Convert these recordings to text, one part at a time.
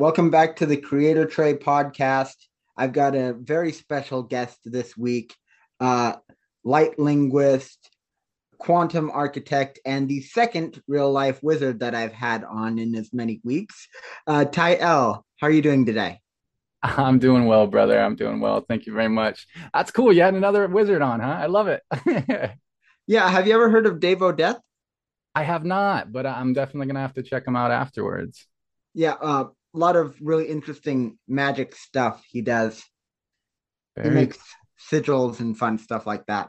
Welcome back to the Creator Tray podcast. I've got a very special guest this week, uh, light linguist, quantum architect, and the second real life wizard that I've had on in as many weeks. Uh, Ty El, how are you doing today? I'm doing well, brother. I'm doing well. Thank you very much. That's cool. You had another wizard on, huh? I love it. yeah. Have you ever heard of Dave Odeth? I have not, but I'm definitely going to have to check him out afterwards. Yeah. Uh, a lot of really interesting magic stuff he does. Very... He makes sigils and fun stuff like that.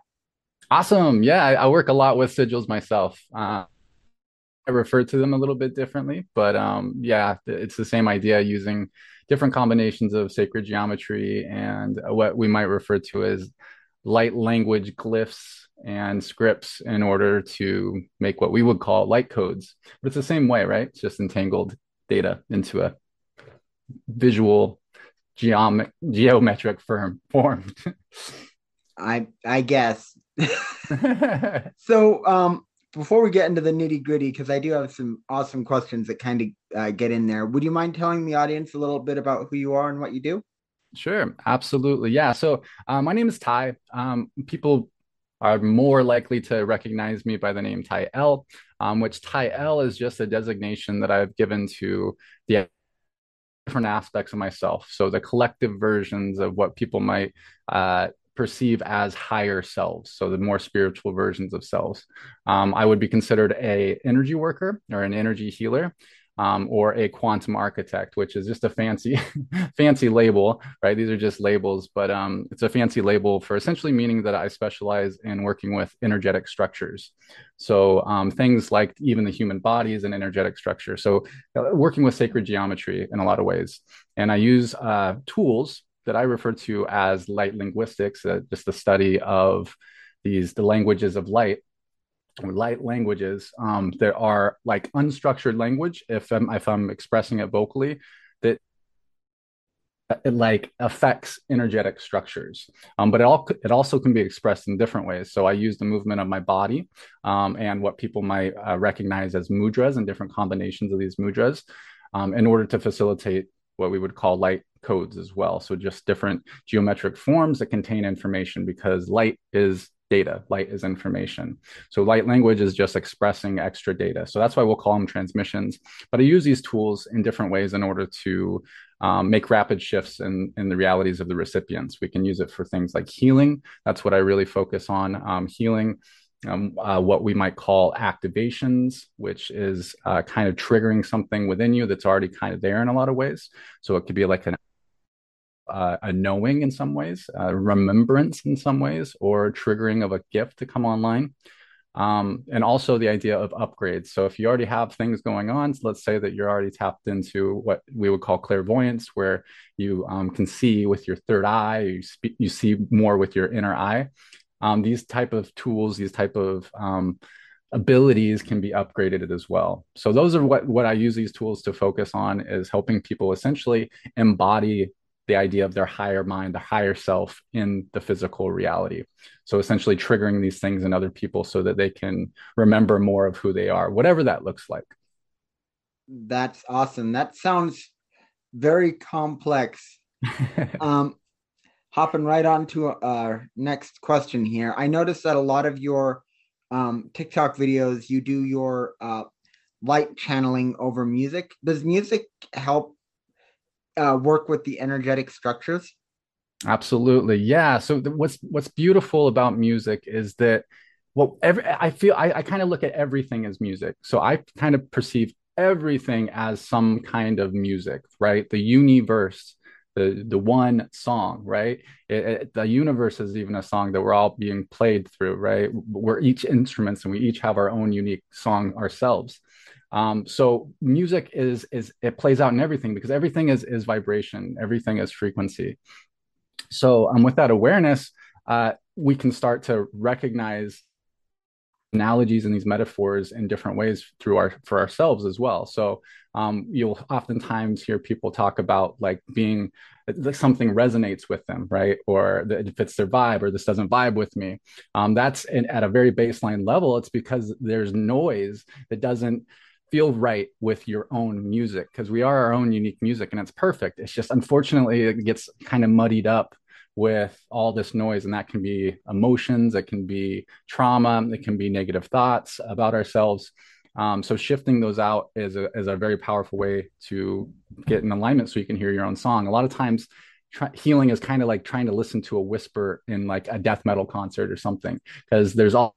Awesome. Yeah, I, I work a lot with sigils myself. Uh, I refer to them a little bit differently, but um, yeah, it's the same idea using different combinations of sacred geometry and what we might refer to as light language glyphs and scripts in order to make what we would call light codes. But it's the same way, right? It's just entangled data into a visual geomet- geometric form formed. I I guess. so um before we get into the nitty gritty, because I do have some awesome questions that kind of uh, get in there, would you mind telling the audience a little bit about who you are and what you do? Sure, absolutely. Yeah. So uh, my name is Ty. Um, people are more likely to recognize me by the name Ty El, um, which Ty El is just a designation that I've given to the different aspects of myself. So the collective versions of what people might uh, perceive as higher selves. So the more spiritual versions of selves. Um, I would be considered a energy worker or an energy healer um, or a quantum architect, which is just a fancy, fancy label, right? These are just labels, but um, it's a fancy label for essentially meaning that I specialize in working with energetic structures. So um, things like even the human body is an energetic structure. So uh, working with sacred geometry in a lot of ways, and I use uh, tools that I refer to as light linguistics, uh, just the study of these the languages of light light languages um, there are like unstructured language if I'm, if I'm expressing it vocally that it like affects energetic structures. Um, but it, all, it also can be expressed in different ways. So i use the movement of my body um, and what people might uh, recognize as mudras and different combinations of these mudras um, in order to facilitate what we would call light codes as well. So just different geometric forms that contain information because light is data. Light is information. So light language is just expressing extra data. So that's why we'll call them transmissions. But I use these tools in different ways in order to um, make rapid shifts in, in the realities of the recipients. We can use it for things like healing. That's what I really focus on um, healing. Um, uh, what we might call activations, which is uh, kind of triggering something within you that's already kind of there in a lot of ways. So it could be like an uh, a knowing in some ways, a remembrance in some ways, or triggering of a gift to come online. Um, and also the idea of upgrades. So if you already have things going on, so let's say that you're already tapped into what we would call clairvoyance, where you um, can see with your third eye, you, spe- you see more with your inner eye. Um, these type of tools, these type of um, abilities can be upgraded as well. So those are what what I use these tools to focus on is helping people essentially embody the idea of their higher mind, the higher self in the physical reality. So essentially triggering these things in other people so that they can remember more of who they are, whatever that looks like. That's awesome. That sounds very complex. um, hopping right on to our next question here. I noticed that a lot of your um, TikTok videos, you do your uh, light channeling over music. Does music help uh, work with the energetic structures? Absolutely, yeah. So the, what's what's beautiful about music is that well, every I feel I, I kind of look at everything as music. So I kind of perceive everything as some kind of music, right? The universe, the the one song, right? It, it, the universe is even a song that we're all being played through, right? We're each instruments and we each have our own unique song ourselves. Um, so music is is it plays out in everything because everything is is vibration, everything is frequency. So um, with that awareness, uh, we can start to recognize analogies and these metaphors in different ways through our for ourselves as well. So um, you'll oftentimes hear people talk about like being like something resonates with them, right? Or that it fits their vibe, or this doesn't vibe with me. Um, that's in, at a very baseline level. It's because there's noise that doesn't feel right with your own music because we are our own unique music and it's perfect. It's just unfortunately it gets kind of muddied up with all this noise and that can be emotions, it can be trauma, it can be negative thoughts about ourselves. Um, so shifting those out is a, is a very powerful way to get in alignment so you can hear your own song. A lot of times try, healing is kind of like trying to listen to a whisper in like a death metal concert or something because there's all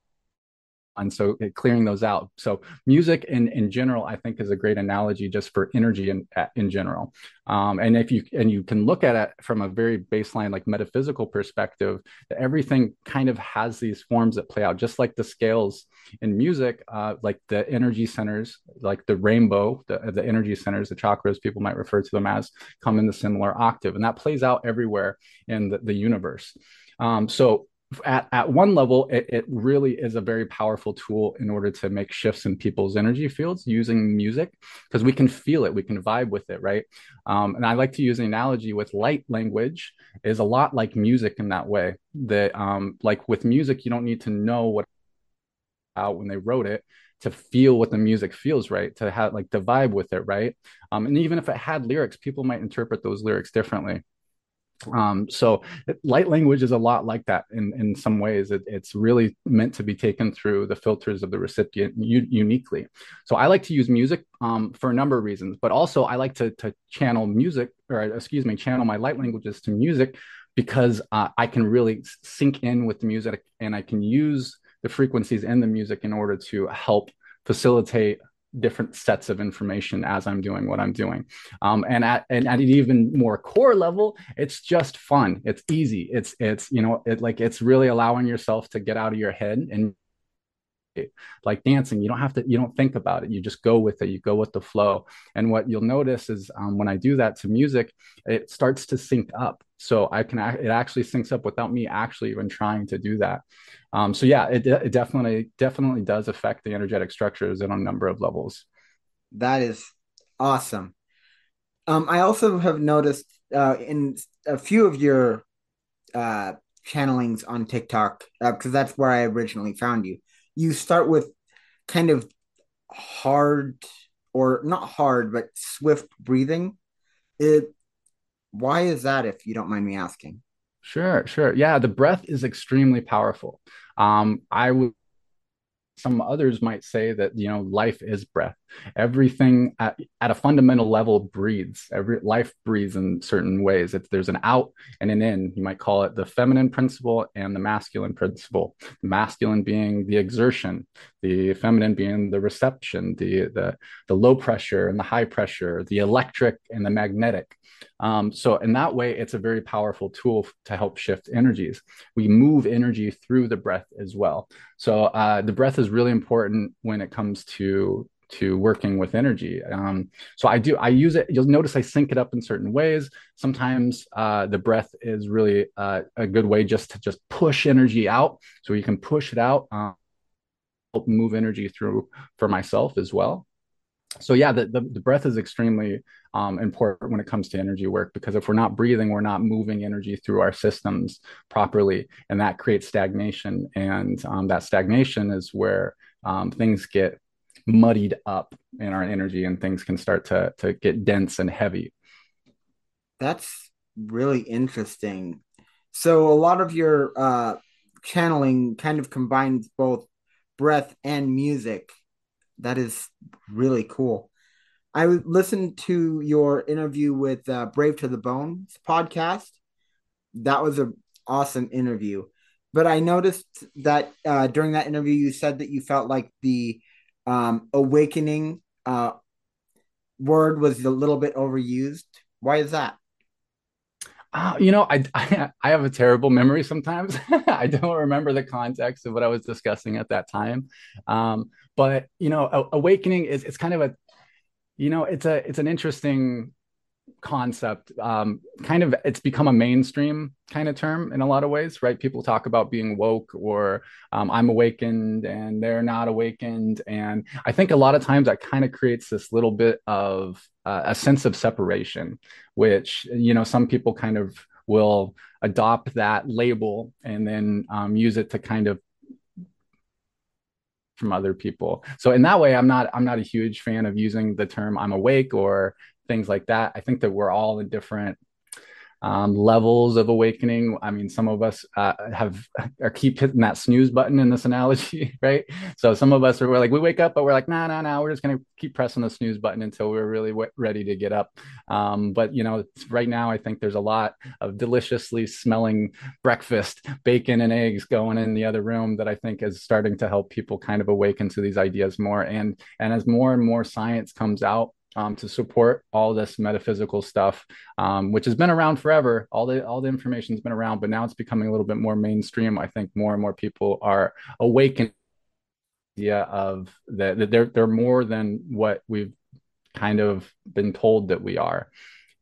and so clearing those out. So music in in general i think is a great analogy just for energy in in general. Um, and if you and you can look at it from a very baseline like metaphysical perspective everything kind of has these forms that play out. Just like the scales in music uh, like the energy centers like the rainbow the, the energy centers the chakras people might refer to them as come in the similar octave. And that plays out everywhere in the, the universe. Um, so at, at one level, it, it really is a very powerful tool in order to make shifts in people's energy fields using music because we can feel it, we can vibe with it, right? Um, and I like to use an analogy with light language is a lot like music in that way. That um, like with music, you don't need to know what out when they wrote it to feel what the music feels right to have like the vibe with it right um, and even if it had lyrics people might interpret those lyrics differently um, so light language is a lot like that in, in some ways. It, it's really meant to be taken through the filters of the recipient u- uniquely. So I like to use music um, for a number of reasons, but also I like to, to channel music or excuse me, channel my light languages to music because uh, I can really sink in with the music and I can use the frequencies in the music in order to help facilitate different sets of information as I'm doing what I'm doing. Um, and at and at an even more core level, it's just fun. It's easy. It's it's you know it like it's really allowing yourself to get out of your head and like dancing you don't have to you don't think about it. You just go with it. You go with the flow. And what you'll notice is um, when i do that to music it starts to sync up. So i can it actually syncs up without me actually even trying to do that. Um, so yeah it, it definitely definitely does affect the energetic structures in a number of levels. That is awesome. Um, i also have noticed uh, in a few of your uh, channelings on tiktok because uh, that's where i originally found you you start with kind of hard or not hard but swift breathing. It why is that if you don't mind me asking? Sure sure. Yeah the breath is extremely powerful. Um i would some others might say that you know life is breath everything at, at a fundamental level breathes every life breathes in certain ways if there's an out and an in you might call it the feminine principle and the masculine principle the masculine being the exertion the feminine being the reception the the, the low pressure and the high pressure the electric and the magnetic um, so in that way, it's a very powerful tool to help shift energies. We move energy through the breath as well. So uh, the breath is really important when it comes to to working with energy. Um, so I do I use it. You'll notice I sync it up in certain ways. Sometimes uh, the breath is really uh, a good way just to just push energy out. So you can push it out. Um, help move energy through for myself as well so yeah the, the, the, breath is extremely um, important when it comes to energy work because if we're not breathing we're not moving energy through our systems properly and that creates stagnation and um, that stagnation is where um, things get muddied up in our energy and things can start to, to get dense and heavy that's really interesting so a lot of your uh, channeling kind of combines both breath and music that is really cool. I listened to your interview with uh, Brave to the Bones podcast. That was an awesome interview. But I noticed that uh, during that interview, you said that you felt like the um, awakening uh, word was a little bit overused. Why is that? Uh, you know, I, I, I have a terrible memory sometimes. I don't remember the context of what I was discussing at that time. Um, but you know, a, awakening is it's kind of a, you know, it's a it's an interesting concept. Um, kind of, it's become a mainstream kind of term in a lot of ways, right? People talk about being woke or um, I'm awakened and they're not awakened, and I think a lot of times that kind of creates this little bit of uh, a sense of separation, which you know some people kind of will adopt that label and then um, use it to kind of from other people. So in that way, I'm not I'm not a huge fan of using the term I'm awake or things like that. I think that we're all in different um, levels of awakening. I mean, some of us uh, have or keep hitting that snooze button in this analogy, right? So some of us are like we wake up, but we're like, nah, nah, nah. We're just gonna keep pressing the snooze button until we're really w- ready to get up. Um, but you know, right now, I think there's a lot of deliciously smelling breakfast, bacon and eggs going in the other room that I think is starting to help people kind of awaken to these ideas more. And and as more and more science comes out um, to support all this metaphysical stuff, um, which has been around forever. All the all the information's been around, but now it's becoming a little bit more mainstream. I think more and more people are awakening idea of that they're they're more than what we've kind of been told that we are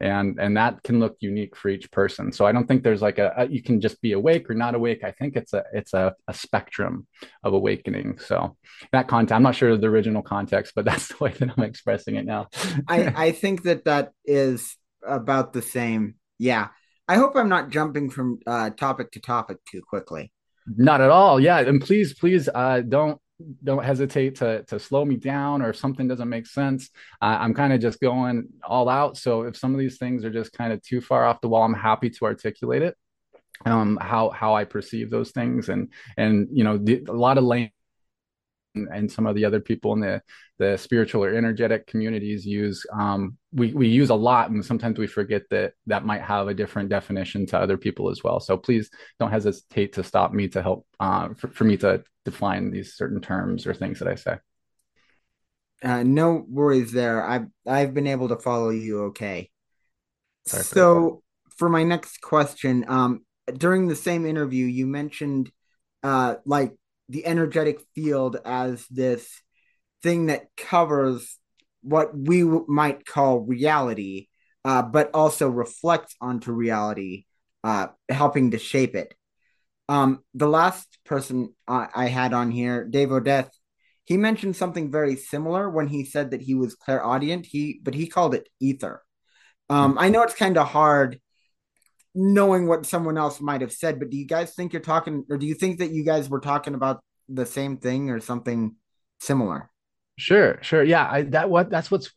and and that can look unique for each person. So i don't think there's like a, a, you can just be awake or not awake. I think it's a it's a, a spectrum of awakening. So that content i'm not sure of the original context but that's the way that i'm expressing it now. I i think that that is about the same. Yeah. I hope i'm not jumping from uh, topic to topic too quickly. Not at all. Yeah. And please please uh, don't don't hesitate to to slow me down or if something doesn't make sense i'm kind of just going all out. So if some of these things are just kind of too far off the wall i'm happy to articulate it um how how i perceive those things. And and you know the, a lot of lane and some of the other people in the the spiritual or energetic communities use um, we we use a lot and sometimes we forget that that might have a different definition to other people as well. So please don't hesitate to stop me to help uh, for, for me to define these certain terms or things that i say. Uh, no worries there. I've i've been able to follow you okay. Sorry so for, for my next question um during the same interview you mentioned uh like the energetic field as this thing that covers what we might call reality, uh, but also reflects onto reality, uh, helping to shape it. Um, the last person I, I had on here, Dave Odeth, he mentioned something very similar when he said that he was clairaudient. He but he called it ether. Um, I know it's kind of hard knowing what someone else might have said, but do you guys think you're talking, or do you think that you guys were talking about the same thing or something similar? Sure, sure. Yeah, I, that what that's what's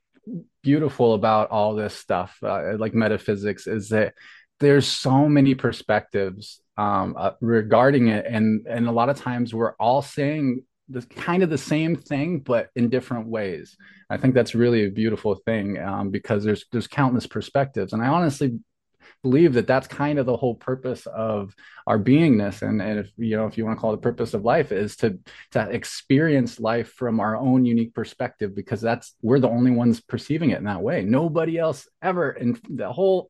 beautiful about all this stuff, uh, like metaphysics, is that there's so many perspectives um, uh, regarding it, and and a lot of times we're all saying this kind of the same thing, but in different ways. I think that's really a beautiful thing um, because there's there's countless perspectives, and I honestly believe that that's kind of the whole purpose of our beingness. And, and if you know if you want to call it the purpose of life is to to experience life from our own unique perspective because that's we're the only ones perceiving it in that way. Nobody else ever in the whole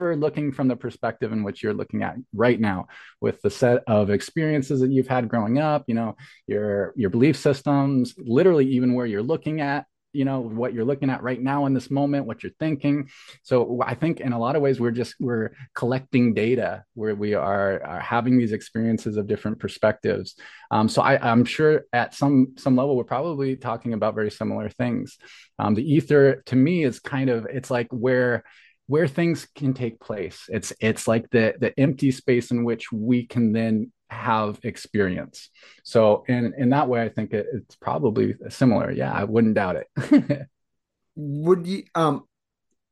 looking from the perspective in which you're looking at right now with the set of experiences that you've had growing up you know your your belief systems literally even where you're looking at you know what you're looking at right now in this moment what you're thinking. So i think in a lot of ways we're just we're collecting data where we are, are having these experiences of different perspectives. Um, so I, am sure at some some level we're probably talking about very similar things. Um, the ether to me is kind of it's like where where things can take place. It's it's like the the empty space in which we can then have experience. So in in that way, I think it, it's probably similar. Yeah, I wouldn't doubt it. would you um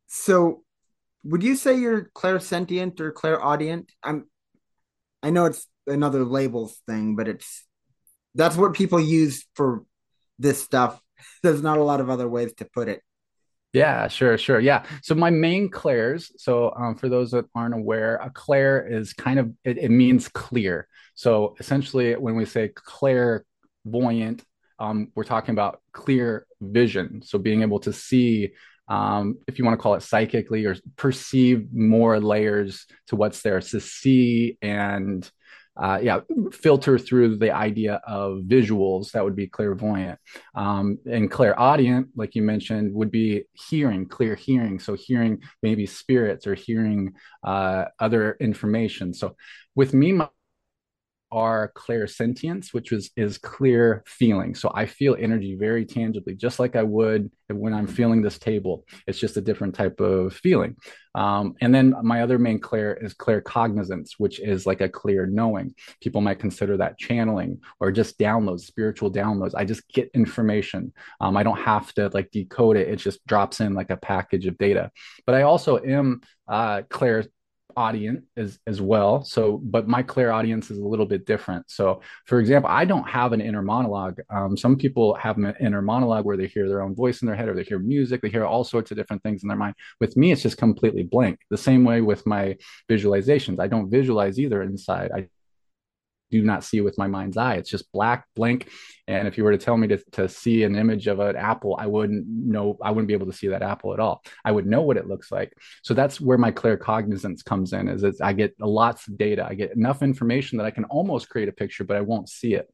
so would you say you're clairsentient or clairaudient? I'm I know it's another labels thing, but it's that's what people use for this stuff. There's not a lot of other ways to put it. Yeah, sure, sure. Yeah. So my main clairs. So um, for those that aren't aware, a clair is kind of it, it means clear. So essentially, when we say clairvoyant, um, we're talking about clear vision. So being able to see, um, if you want to call it psychically, or perceive more layers to what's there, to see and uh, yeah, filter through the idea of visuals. That would be clairvoyant. Um, and clairaudient, like you mentioned, would be hearing, clear hearing. So hearing maybe spirits or hearing uh, other information. So with me, my are clairsentience, which is is clear feeling. So I feel energy very tangibly, just like I would when I'm feeling this table. It's just a different type of feeling. Um, and then my other main clair is claircognizance, which is like a clear knowing. People might consider that channeling or just downloads, spiritual downloads. I just get information. Um, I don't have to like decode it. It just drops in like a package of data. But I also am uh, clair audience as as well. So, but my clairaudience is a little bit different. So, for example, I don't have an inner monologue. Um, some people have an inner monologue where they hear their own voice in their head, or they hear music, they hear all sorts of different things in their mind. With me, it's just completely blank. The same way with my visualizations, I don't visualize either inside. I do not see with my mind's eye. It's just black, blank. And if you were to tell me to, to see an image of an apple, I wouldn't know, I wouldn't be able to see that apple at all. I would know what it looks like. So that's where my claircognizance comes in is, is I get lots of data. I get enough information that I can almost create a picture, but I won't see it.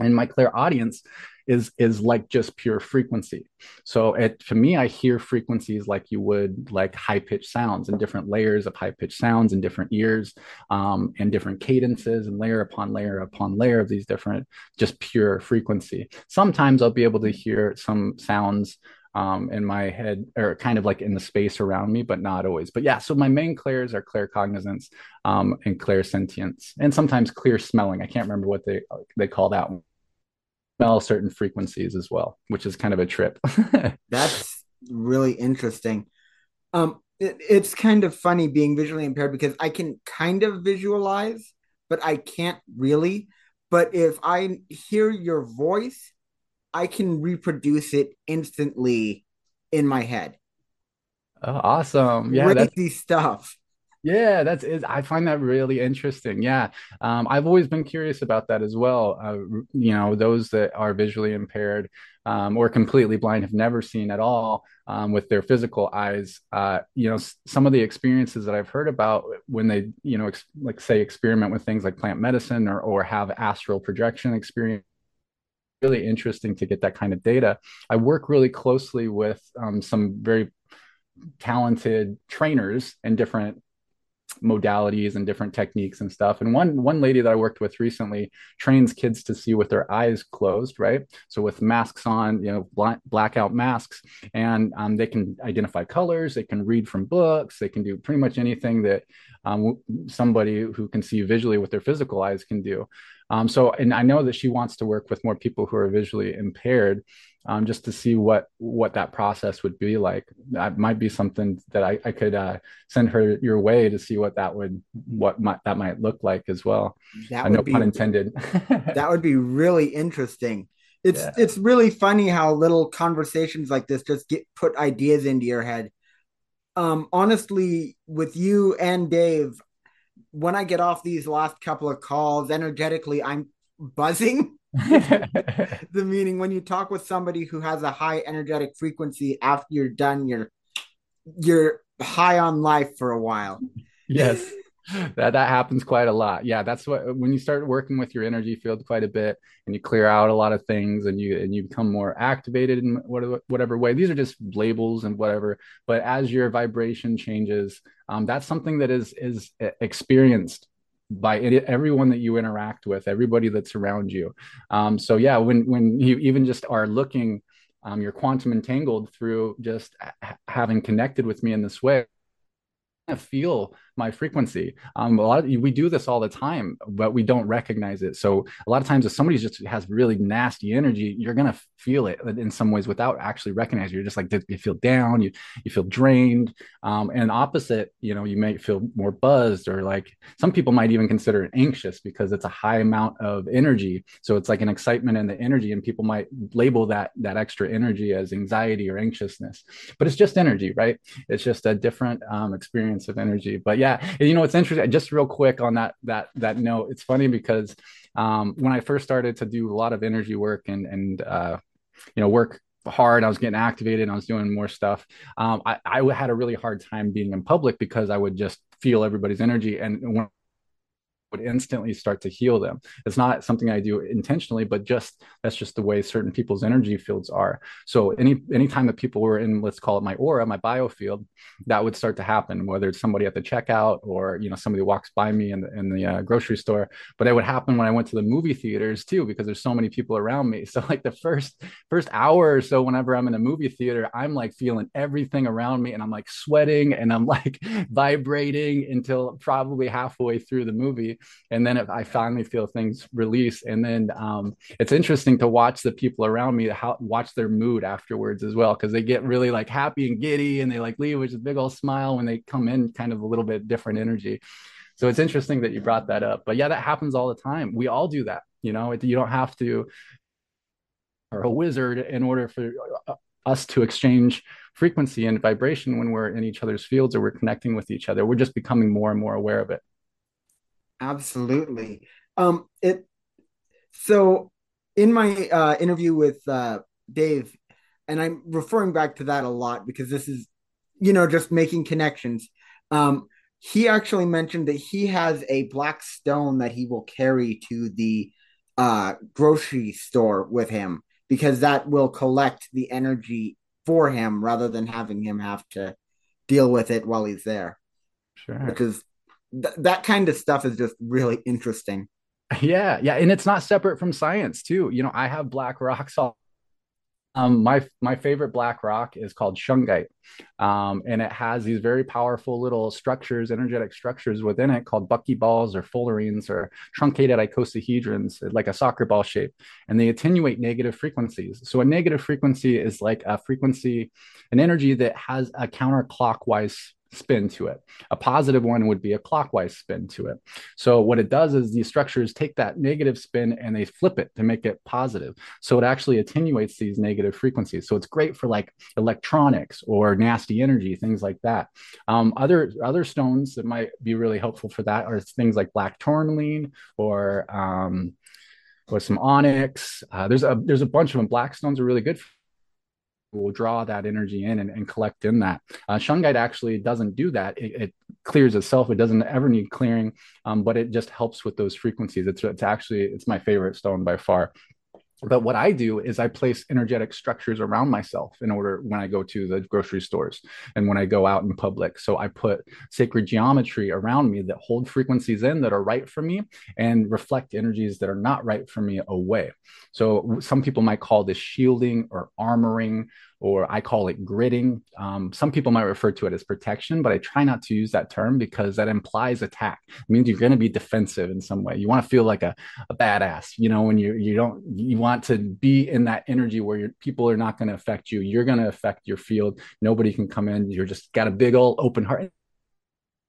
And my clairaudience is is like just pure frequency. So it to me, I hear frequencies like you would like high pitched sounds and different layers of high pitched sounds in different ears um, and different cadences and layer upon layer upon layer of these different just pure frequency. Sometimes I'll be able to hear some sounds um, in my head or kind of like in the space around me, but not always. But yeah, so my main clairs are claircognizance um, and clairsentience, and sometimes clear smelling. I can't remember what they they call that one smell certain frequencies as well, which is kind of a trip. That's really interesting. Um, it, it's kind of funny being visually impaired because I can kind of visualize, but I can't really. But if I hear your voice, I can reproduce it instantly in my head. Oh, awesome! Yeah, crazy that's... stuff. Yeah, that's it. I find that really interesting. Yeah, um, I've always been curious about that as well. Uh, you know, those that are visually impaired um, or completely blind have never seen at all um, with their physical eyes. Uh, you know, s- some of the experiences that I've heard about when they, you know, ex- like say experiment with things like plant medicine or or have astral projection experience really interesting to get that kind of data. I work really closely with um, some very talented trainers and different modalities and different techniques and stuff. And one one lady that I worked with recently trains kids to see with their eyes closed, right? So with masks on, you know, black, blackout masks, and um, they can identify colors, they can read from books, they can do pretty much anything that um, somebody who can see visually with their physical eyes can do. Um, so, and I know that she wants to work with more people who are visually impaired, um, just to see what what that process would be like. That might be something that I, I could uh, send her your way to see what that would what might, that might look like as well. That uh, no be, pun intended. that would be really interesting. It's yeah. it's really funny how little conversations like this just get put ideas into your head. Um, honestly, with you and Dave, when I get off these last couple of calls, energetically, I'm buzzing. the meaning when you talk with somebody who has a high energetic frequency after you're done, you're you're high on life for a while. Yes. That that happens quite a lot. Yeah, that's what when you start working with your energy field quite a bit and you clear out a lot of things and you and you become more activated in whatever whatever way. These are just labels and whatever. But as your vibration changes, um, that's something that is is experienced by everyone that you interact with, everybody that's around you. Um, so yeah, when when you even just are looking, um, you're quantum entangled through just having connected with me in this way I feel my frequency. Um, a lot of, we do this all the time, but we don't recognize it. So a lot of times, if somebody just has really nasty energy, you're gonna feel it in some ways without actually recognizing. You're just like you feel down, you you feel drained, um, and opposite, you know, you may feel more buzzed or like some people might even consider it anxious because it's a high amount of energy. So it's like an excitement in the energy, and people might label that that extra energy as anxiety or anxiousness, but it's just energy, right? It's just a different um, experience of energy. But yeah, you know, it's interesting. Just real quick on that that that note, it's funny because um, when I first started to do a lot of energy work and and uh, you know work hard. I was getting activated. I was doing more stuff. Um, I, I had a really hard time being in public because I would just feel everybody's energy. And when would instantly start to heal them. It's not something I do intentionally, but just that's just the way certain people's energy fields are. So any anytime that people were in, let's call it my aura, my biofield, that would start to happen, whether it's somebody at the checkout or you know somebody walks by me in the, in the uh, grocery store. But it would happen when I went to the movie theaters too, because there's so many people around me. So like the first first hour or so, whenever I'm in a movie theater, I'm like feeling everything around me, and I'm like sweating and I'm like vibrating until probably halfway through the movie and then I finally feel things release, and then um, it's interesting to watch the people around me how watch their mood afterwards as well because they get really like happy and giddy, and they like leave with a big old smile when they come in, kind of a little bit different energy. So it's interesting that you brought that up. But yeah, that happens all the time. We all do that. You know, you don't have to or a wizard in order for uh, us to exchange frequency and vibration when we're in each other's fields or we're connecting with each other. We're just becoming more and more aware of it. Absolutely. Um, it so in my uh, interview with uh, Dave, and I'm referring back to that a lot because this is, you know, just making connections. Um, he actually mentioned that he has a black stone that he will carry to the uh, grocery store with him because that will collect the energy for him rather than having him have to deal with it while he's there. Sure. Which is th- that kind of stuff is just really interesting. Yeah, yeah, and it's not separate from science too. You know, I have black rocks all um, my my favorite black rock is called shungite, um, and it has these very powerful little structures, energetic structures within it called buckyballs or fullerenes or truncated icosahedrons, like a soccer ball shape, and they attenuate negative frequencies. So a negative frequency is like a frequency, an energy that has a counterclockwise spin to it. A positive one would be a clockwise spin to it. So what it does is these structures take that negative spin and they flip it to make it positive. So it actually attenuates these negative frequencies. So it's great for like electronics or nasty energy, things like that. Um, other other stones that might be really helpful for that are things like black tourmaline or um, or some onyx. Uh, there's a there's a bunch of them. Black stones are really good will draw that energy in and, and collect in that. Uh, shungite actually doesn't do that. It, it, clears itself. It doesn't ever need clearing, um, but it just helps with those frequencies. It's, it's actually, it's my favorite stone by far. But what I do is I place energetic structures around myself in order when I go to the grocery stores and when I go out in public. So I put sacred geometry around me that hold frequencies in that are right for me and reflect energies that are not right for me away. So some people might call this shielding or armoring or I call it gridding. Um, some people might refer to it as protection, but I try not to use that term because that implies attack. It means you're going to be defensive in some way. You want to feel like a, a badass, you know, when you you don't you want to be in that energy where your people are not going to affect you. You're going to affect your field. Nobody can come in. You're just got a big old open heart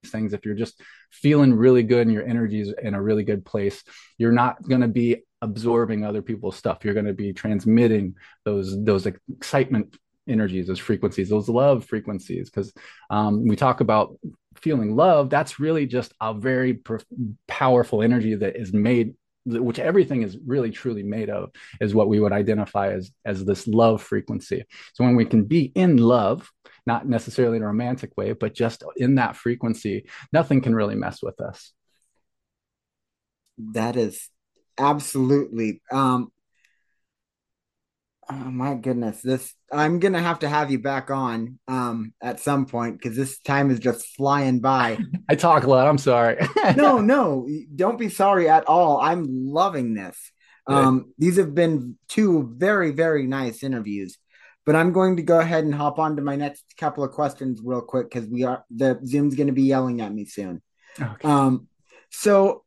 things. If you're just feeling really good and your energy is in a really good place you're not going to be absorbing other people's stuff. You're going to be transmitting those those excitement energies those frequencies those love frequencies. Because um, we talk about feeling love. That's really just a very powerful energy that is made which everything is really truly made of is what we would identify as as this love frequency so when we can be in love not necessarily in a romantic way but just in that frequency nothing can really mess with us that is absolutely. Um, oh my goodness, this I'm gonna have to have you back on um at some point because this time is just flying by. I talk a lot. I'm sorry. no, no, don't be sorry at all. I'm loving this. Um, these have been two very, very nice interviews. But I'm going to go ahead and hop on to my next couple of questions real quick because we are the Zoom's going to be yelling at me soon. Okay. Um, so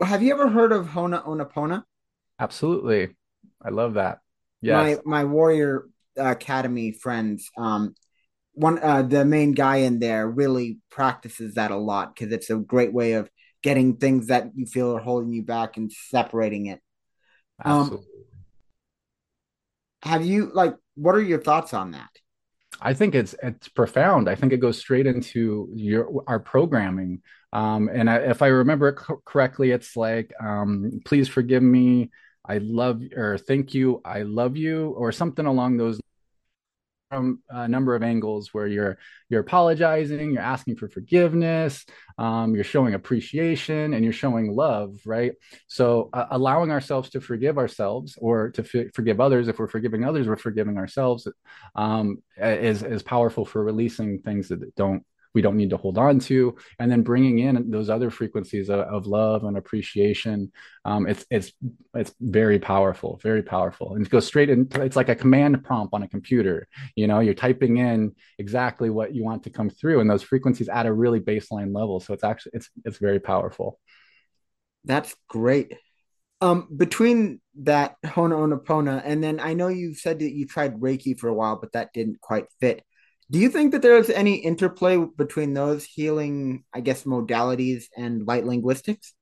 have you ever heard of Ho'oponopono? Absolutely. I love that. Yes. My my warrior academy friends um one uh the main guy in there really practices that a lot because it's a great way of getting things that you feel are holding you back and separating it. Um, Absolutely. Um, have you like what are your thoughts on that? I think it's it's profound. I think it goes straight into your our programming. Um, and I, if I remember correctly, it's like, um, "Please forgive me. I love or thank you. I love you," or something along those from a number of angles where you're you're apologizing, you're asking for forgiveness, um, you're showing appreciation, and you're showing love, right? So uh, allowing ourselves to forgive ourselves or to f- forgive others. If we're forgiving others, we're forgiving ourselves. Um, is is powerful for releasing things that don't we don't need to hold on to. And then bringing in those other frequencies of, of love and appreciation um, it's it's it's very powerful very powerful. And it goes straight into it's like a command prompt on a computer. You know you're typing in exactly what you want to come through and those frequencies at a really baseline level. So it's actually it's it's very powerful. That's great. Um between that Ho'oponopono and then i know you said that you tried reiki for a while but that didn't quite fit do you think that there's any interplay between those healing, I guess, modalities and light linguistics?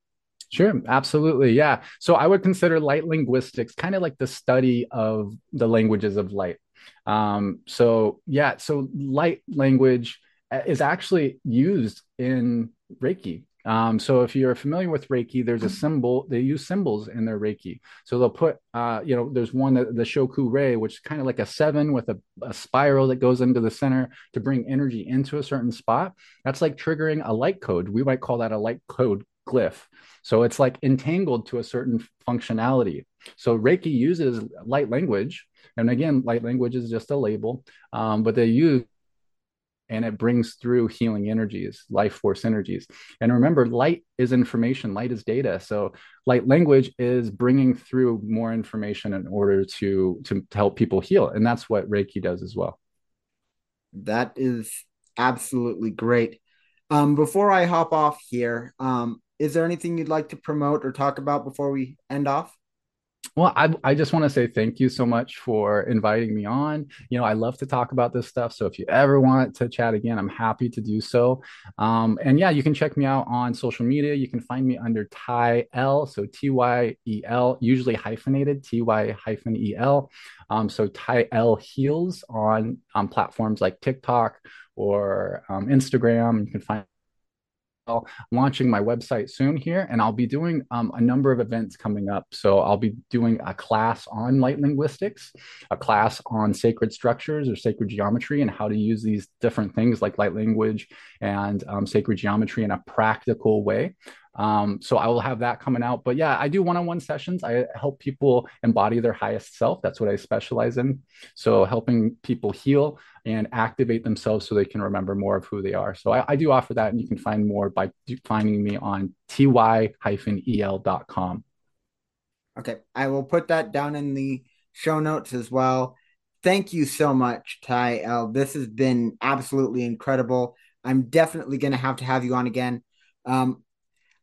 Sure, absolutely. Yeah. So I would consider light linguistics kind of like the study of the languages of light. Um, so, yeah, so light language uh, is actually used in Reiki. Um, so if you're familiar with Reiki, there's a symbol, they use symbols in their Reiki. So they'll put, uh, you know, there's one, the, the Cho Ku Rei, which is kind of like a seven with a, a spiral that goes into the center to bring energy into a certain spot. That's like triggering a light code. We might call that a light code glyph. So it's like entangled to a certain functionality. So Reiki uses light language. And again, light language is just a label, um, but they use and it brings through healing energies, life force energies. And remember, light is information, light is data. So light language is bringing through more information in order to, to, help people heal. And that's what Reiki does as well. That is absolutely great. Um, before I hop off here, um, is there anything you'd like to promote or talk about before we end off? Well, I, I just want to say thank you so much for inviting me on. You know, I love to talk about this stuff. So if you ever want to chat again, I'm happy to do so. Um, and yeah, you can check me out on social media. You can find me under Ty El, so T Y E L, usually hyphenated T Y hyphen E L. Um, so Ty El Heals on on platforms like TikTok or um, Instagram. You can find launching my website soon here, and I'll be doing um, a number of events coming up. So I'll be doing a class on light linguistics, a class on sacred structures or sacred geometry, and how to use these different things like light language and um, sacred geometry in a practical way. Um, so I will have that coming out. But yeah, I do one-on-one sessions. I help people embody their highest self. That's what I specialize in. So helping people heal and activate themselves so they can remember more of who they are. So I, I do offer that, and you can find more by finding me on ty-el.com. Okay, I will put that down in the show notes as well. Thank you so much, Ty El. This has been absolutely incredible. I'm definitely going to have to have you on again. Um,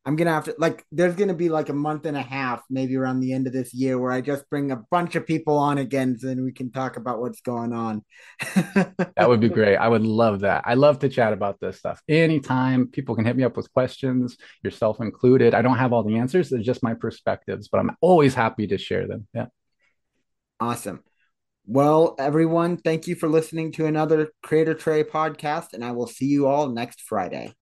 I'm gonna have to like there's gonna be like a month and a half, maybe around the end of this year, where I just bring a bunch of people on again, so then we can talk about what's going on. that would be great. I would love that. I love to chat about this stuff anytime. People can hit me up with questions, yourself included. I don't have all the answers; they're just my perspectives, but I'm always happy to share them. Yeah. Awesome. Well, everyone, thank you for listening to another Creator Tray podcast, and I will see you all next Friday.